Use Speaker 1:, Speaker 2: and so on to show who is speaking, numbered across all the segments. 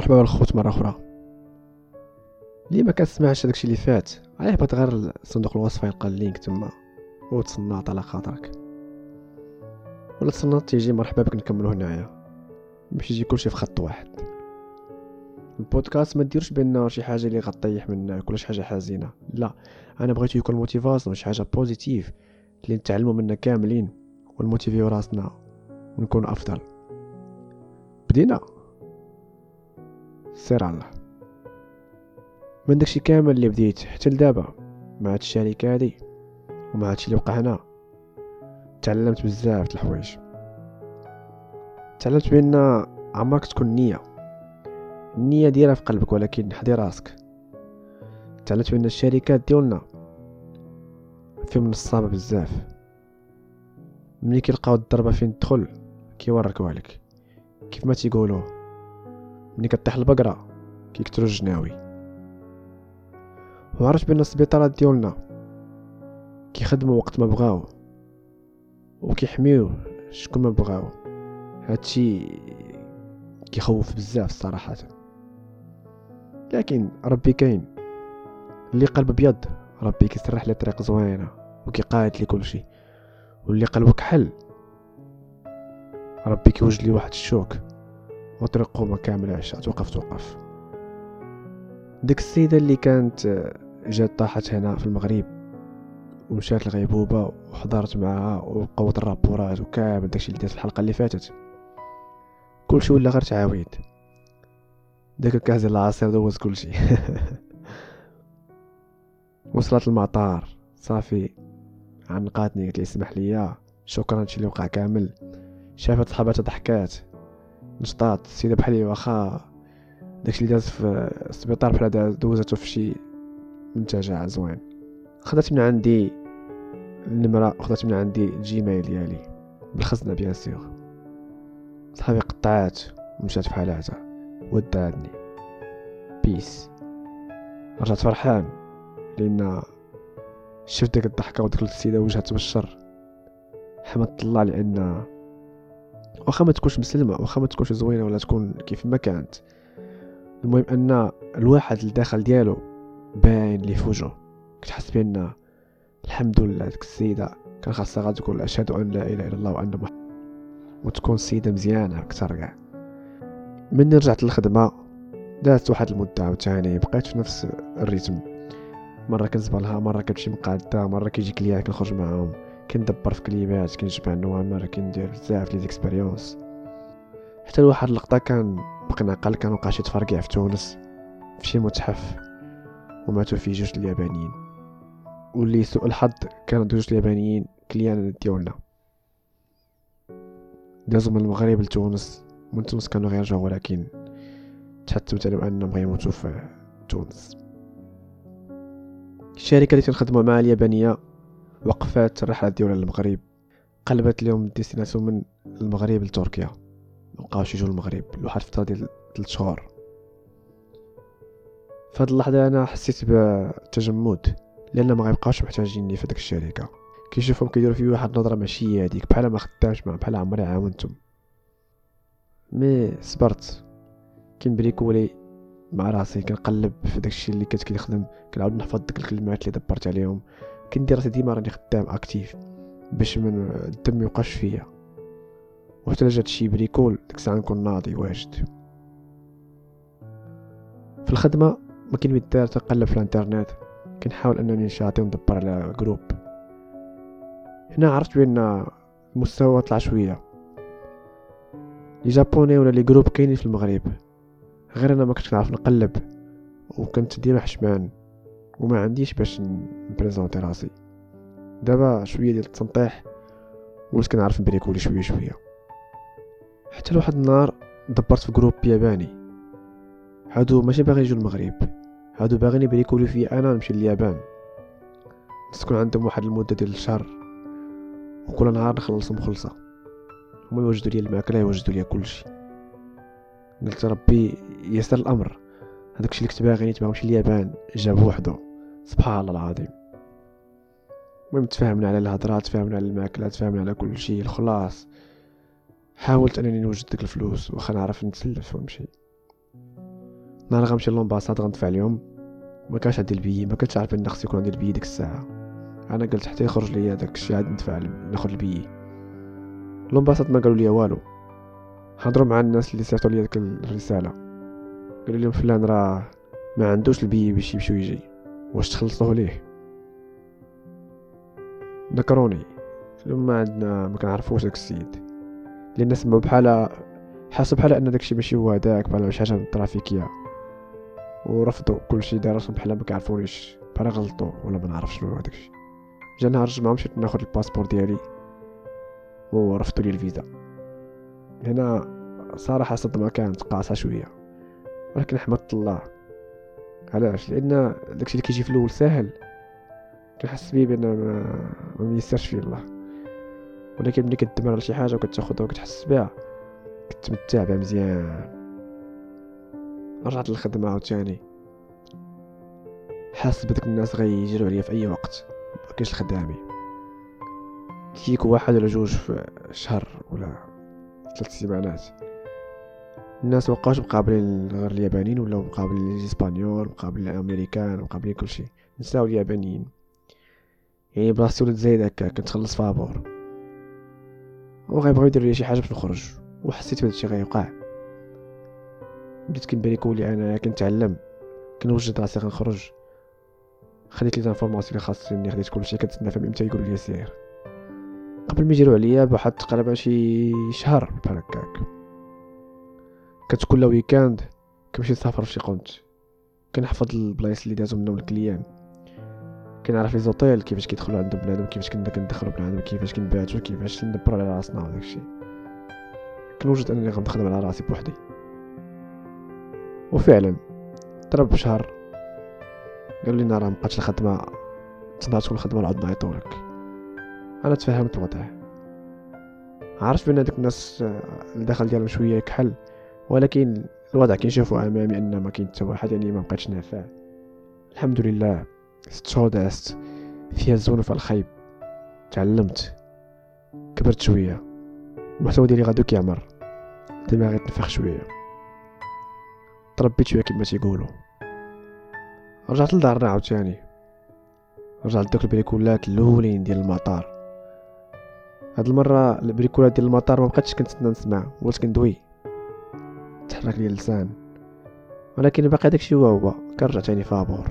Speaker 1: مرحبا بالخوت مرة أخرى. ليه ما كتسمعش داكشي اللي فات؟ عليه بغيت غير صندوق الوصف يلقى ال link تما؟ وتصنات على خاطرك. ولا تصنات تيجي مرحبا بك نكملو هنايا. باش يجي كلشي في خط واحد. البودكاست ما ديروش بان شي حاجة اللي غطيح منك ولا شي حاجة حزينة. لا أنا بغيت يكون motivation شي حاجة positive اللي نتعلموا منها كاملين ون motiver يو راسنا ونكون أفضل. بدينا. سير على الله. من داكشي كامل اللي بديت حتى لدابا مع هاد الشركة هادي ومع هادشي اللي وقع هنا. تعلمت بزاف د الحوايج. تعلمت بأن عمرك تكون نية. النية ديالها في قلبك ولكن حدي راسك. تعلمت بأن الشركات ديالنا فيهم نصابة بزاف. ملي كيلقاو الضربة فين تدخل كيوركوها لك كيف ما تيقولوا. ملي كطيح البقرة كيكترو الجناوي. وعرفت بأن السبيطارات ديالنا كيخدموا وقت ما بغاو وكيحميو شكون ما بغاو. هادشي كيخوف بزاف صراحة. لكن ربي كاين. اللي قلب ابيض ربي كيسرح لي طريق زوينة وكيقاد لي كلشي. واللي قلبه كحل ربي كيوجد لي واحد الشوك. وطريقه ما كاملاش توقف توقف. ديك السيدة اللي كانت جات طاحت هنا في المغرب ومشات الغيبوبه وحضرت معاها وقوت الرابورات وكامل داكشي اللي في الحلقة اللي فاتت. كلشي ولا غير تعاويد داك الكاس ديال العصير دوز كلشي. وصلت المطار صافي. عنقاتني قالت لي اسمح ليا. شكرا هادشي اللي وقع كامل. شافت صحاباتها ضحكات نشطات السيدة بحالي واخا داكشي اللي داز في السبيطار بحال دوزاتو في شي منتجع زوين. خدات من عندي النمرة وخدات من عندي ال Gmail ديالي. بالخزنة بيان سيغ. صحابي قطعات ومشات في حالاتها ودعتني بيس رجعت فرحان لأن شفت ديك الضحكة وديك السيدة وجهها بالشر حمدت الله لأن واخا ما تكونش مسلمة واخا ما تكونش زوينة ولا تكون كيف ما كانت. المهم أن الواحد الداخل ديالو باين لي فوجو. كتحس بأن الحمد لله ديك السيدة كان خاصها غادي تقول أشهد أن لا إله إلا الله وأن محمد وتكون سيدة مزيانة أكثر كاع. مني رجعت للخدمة دازت واحد المدة عاوتاني بقيت في نفس ال rythme. مرة كنزبلها مرة كنمشي مقادة مرة كيجي clients كنخرج معاهم. كندبر في كلمات كنجمع النوامر كندير بزاف les expériences. حتى لواحد اللقطة كان بقى نعقل كان وقع شي تفرقع في تونس في شي متحف وماتوا فيه جوج اليابانيين. واللي سوء الحظ كانوا جوج اليابانيين clients ديالنا. دازو من المغرب لتونس. من تونس كانوا غيرجعوا ولكن تحتمت عليهم أنهم غيموتوا في تونس. الشركة اللي كنخدموا معها اليابانية وقفات الرحله ديالها للمغرب. قلبت لهم la destination من المغرب لتركيا. مبقاوش يجوا للمغرب لواحد الفترة ديال 3 شهور فهاد اللحظة أنا حسيت بتجمد لأن ما غيبقاوش محتاجيني في ديك الشركة. كيشوفهم كيديروا فيه واحد النظرة ماشي هذيك بحال ما خدامش مع بحال عمري عاونتهم. مي صبرت. كنبريكولي مع راسي كنقلب في داكشي اللي كنت كنخدم كنعاود نحفظ ديك الكلمات اللي دبرت عليهم. كندير راسي ديما راني خدام أكتيف باش من الدم ميوقعش فيا. وحتى جات شي بريكول ديك الساعة نكون ناضي واجد. في الخدمة ما كاين مدار تنقلب في الانترنت. كنحاول أنني نشاطي وندبر على جروب هنا عرفت بأن المستوى طلع شوية. لي جابوني ولا لي جروب كاينين في المغرب. غير أنا ما كنتش نعرف نقلب وكنت ديما حشمان. وما عنديش باش ن présenter راسي. دابا شوية ديال التنطيح وليت كنعرف ن bricoler شوية شوية. حتى لواحد النهار دبرت في groupe ياباني. هادو ماشي باغي يجوا المغرب. هادو باغيين ي bricoler فيا أنا نمشي لليابان. تكون عندهم واحد المدة ديال الشهر. وكل نهار نخلصهم خلصة. هما يوجدوا لي الماكلة يوجدوا لي كلشي قلت ربي يسر الأمر. هذاك الشيء اللي كنت باغي نتبعهم اليابان جاب وحده سبحان الله العظيم. المهم تفاهمنا على الهضره تفاهمنا على الماكله تفاهمنا على كل شيء الخلاص. حاولت أنني نوجد ديك الفلوس واخا نعرف نتسلف ونمشي نهار غنمشي l'ambassade غندفع ليهم ما كانش عندي البي ما كنتش عارف أن خصني يكون عندي البي ديك الساعة. أنا قلت حتى يخرج ليا داك الشيء عاد ندفع ناخذ البي. l'ambassade ما قالوا لي والو. هضروا مع الناس اللي صيفطوا لي ديك الرسالة. قالوا لهم فلان راه ما عندوش البي باش يمشي ويجي واش تخلصوه ليه؟ ذكروني. ما عندنا ما كنعرفوش داك السيد. لأن سمعوا بحال حاسب بحال أن داكشي ماشي هو هداك بحال شي حاجة ترافيكية. ورفضوا كلشي دار راسهم بحال ما كيعرفونيش بحال غلطوا ولا ما نعرفش شنو داكشي. جا نهار الجمعة مشيت ناخذ الباسبور ديالي ورفضوا لي الفيزا. هنا صراحة صدمة كانت قاصة شوية. ولكن حمدت الله علاش؟ لأن داكشي اللي كيجي في الأول ساهل. كنحس بيه بأن ما, ميسرش فيه الله. ولكن ملي كدمر على شي حاجة وكتاخذها وكتحس بها كتمتع بها مزيان. رجعت للخدمة عاوتاني. حاس بدك الناس غيجروا عليا في أي وقت. مكاينش الخدامي كيك واحد ولا جوج في شهر ولا ثلاث سيمانات. الناس مبقاوش مقابلين غير اليابانيين ولا مقابلين الإسبانيول مقابلين الأمريكان مقابلين كلشي نساو اليابانيين. يعني بلاصتي ولات زايد هكا كنت خلص فابور وغيبغيو يديروا لي شي حاجة باش نخرج. وحسيت بهذا الشيء غيوقع بديت كنبان لي أنا كنتعلم. كنوجد راسي غنخرج. خديت les informations اللي خاصني خديت كلشي كنتسنى فهم إمتى يقولوا لي سير قبل ما يجيروا عليا بواحد تقريبا شي شهر بحال هكاك. كانت كل week-end كنمشي نسافر فشي قنت كنحفظ البلايص اللي دازو منهم ال clients. كنعرف les hôtels كيفاش كيدخلوا عندهم بنادم كيفاش كندخلوا بنادم كيفاش كنباتوا كيفاش ندبروا على راسنا وداكشي كنوجد انني غنخدم على راسي بوحدي. وفعلا ضرب بشهر قال لي راه مبقاتش الخدمة تقدر تكون الخدمة العود نعيطولك أنا تفهمت الوضع عرفت بأن هادوك الناس الدخل ديالهم شوية يكحل ولكن الوضع كنشوفو أمامي أن ما كاين حتى واحد يعني ما بقيتش نافع. الحمد لله ست شهور دازت فيها الزون وفيها الخيب. تعلمت. كبرت شوية. المحتوى ديالي غادو كيعمر دماغي تنفخ شوية. تربيت شوية كما تيقولوا رجعت لدارنا عاوتاني. رجعت لدوك البريكولات الأولين ديال المطار. هاد المرة البريكولات ديال المطار ما بقيتش كنتسنى نسمع ولات كندوي. تحرك لي اللسان. ولكن باقي داكشي هو هو. كنرجع تاني فابور.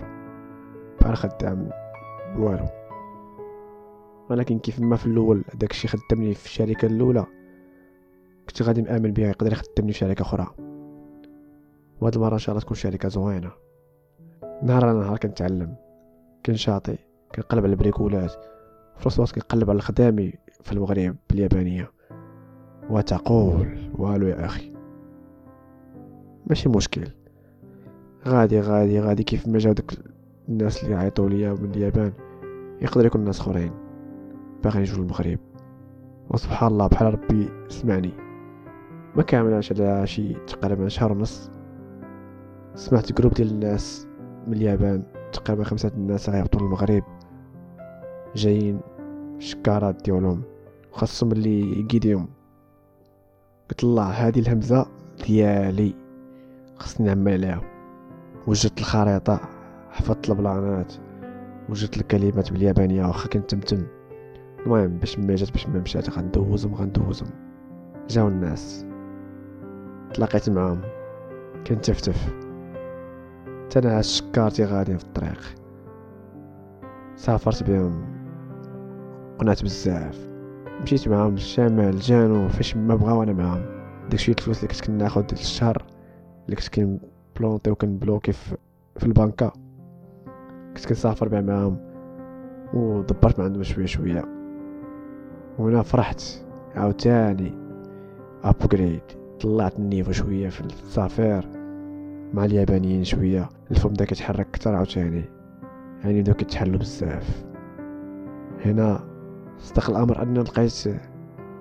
Speaker 1: بحال خدام بوالو ولكن كيف ما في الأول داكشي خدمني في الشركة الأولى. كنت غادي مآمن بها يقدر يخدمني في شركة أخرى. وهاد المرة إن شاء الله تكون شركة زوينة. نهار على نهار كنتعلم. كنشاطي. كنقلب على البريكولات. في نفس الوقت كنقلب على الخدامي في المغرب باليابانيه وتقول والو يا أخي. ماشي مشكل. غادي غادي غادي كيف ما جاو داك الناس اللي عيطوا ليا من اليابان يقدر يكون ناس اخرين باغي يجوا للمغرب. وسبحان الله بحال ربي سمعني. ما كاملاش على شي تقريبا شهر ونص سمعت جروب ديال الناس من اليابان تقريبا خمسة الناس غيهبطوا للمغرب. جايين شكارات ديالهم. خاصهم اللي يقيديهم قلت الله هذه الهمزة ديالي. خصني نعمل عليها. وجدت الخريطة حفظت البلانات وجدت الكلمات باليابانية واخا كنت تمتم المهم باش ما جات باش ما مشات غندوزهم غندوزهم. جاو الناس. تلاقيت معاهم. كنتفتف تنا شكارتي غادي في الطريق. سافرت بهم. قنعت بزاف. مشيت معاهم للشمال الجنوب فاش ما بغاو أنا معاهم. داكشي الفلوس اللي كنت كناخد الشهر. اللي كنت كنبلونطي وكنبلوكي في, في البنكة. كنت كنسافر بها معاهم. ودبرت معاهم شوية شوية. وهنا فرحت. عاوتاني. upgrade طلعت ال niveau شوية في السافير مع اليابانيين شوية. الفم بدا كيتحرك كتر عاوتاني. يعني بداو كيتحلو بزاف. هنا صدق الأمر ان لقيت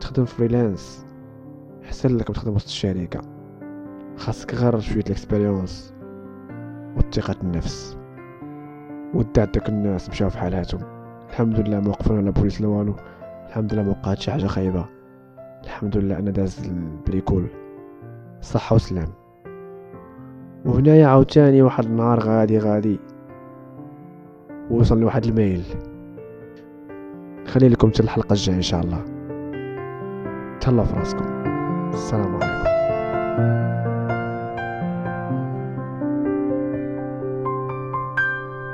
Speaker 1: تخدم freelance. أحسن لك تخدم وسط الشركة. خاصك غير شوية ال expérience والثقة النفس. ودات داك الناس مشاو في حالاتهم. الحمد لله ما وقفنا لا بوليس لا والو الحمد لله ما وقعت شي حاجة خايبة. الحمد لله أنا داز ال bricole صحه وسلام. وهنايا عاوتاني واحد النهار غادي غادي. وصل لواحد الميل. خلي لكم الحلقة الجاية إن شاء الله. تهلاو في راسكم. السلام عليكم.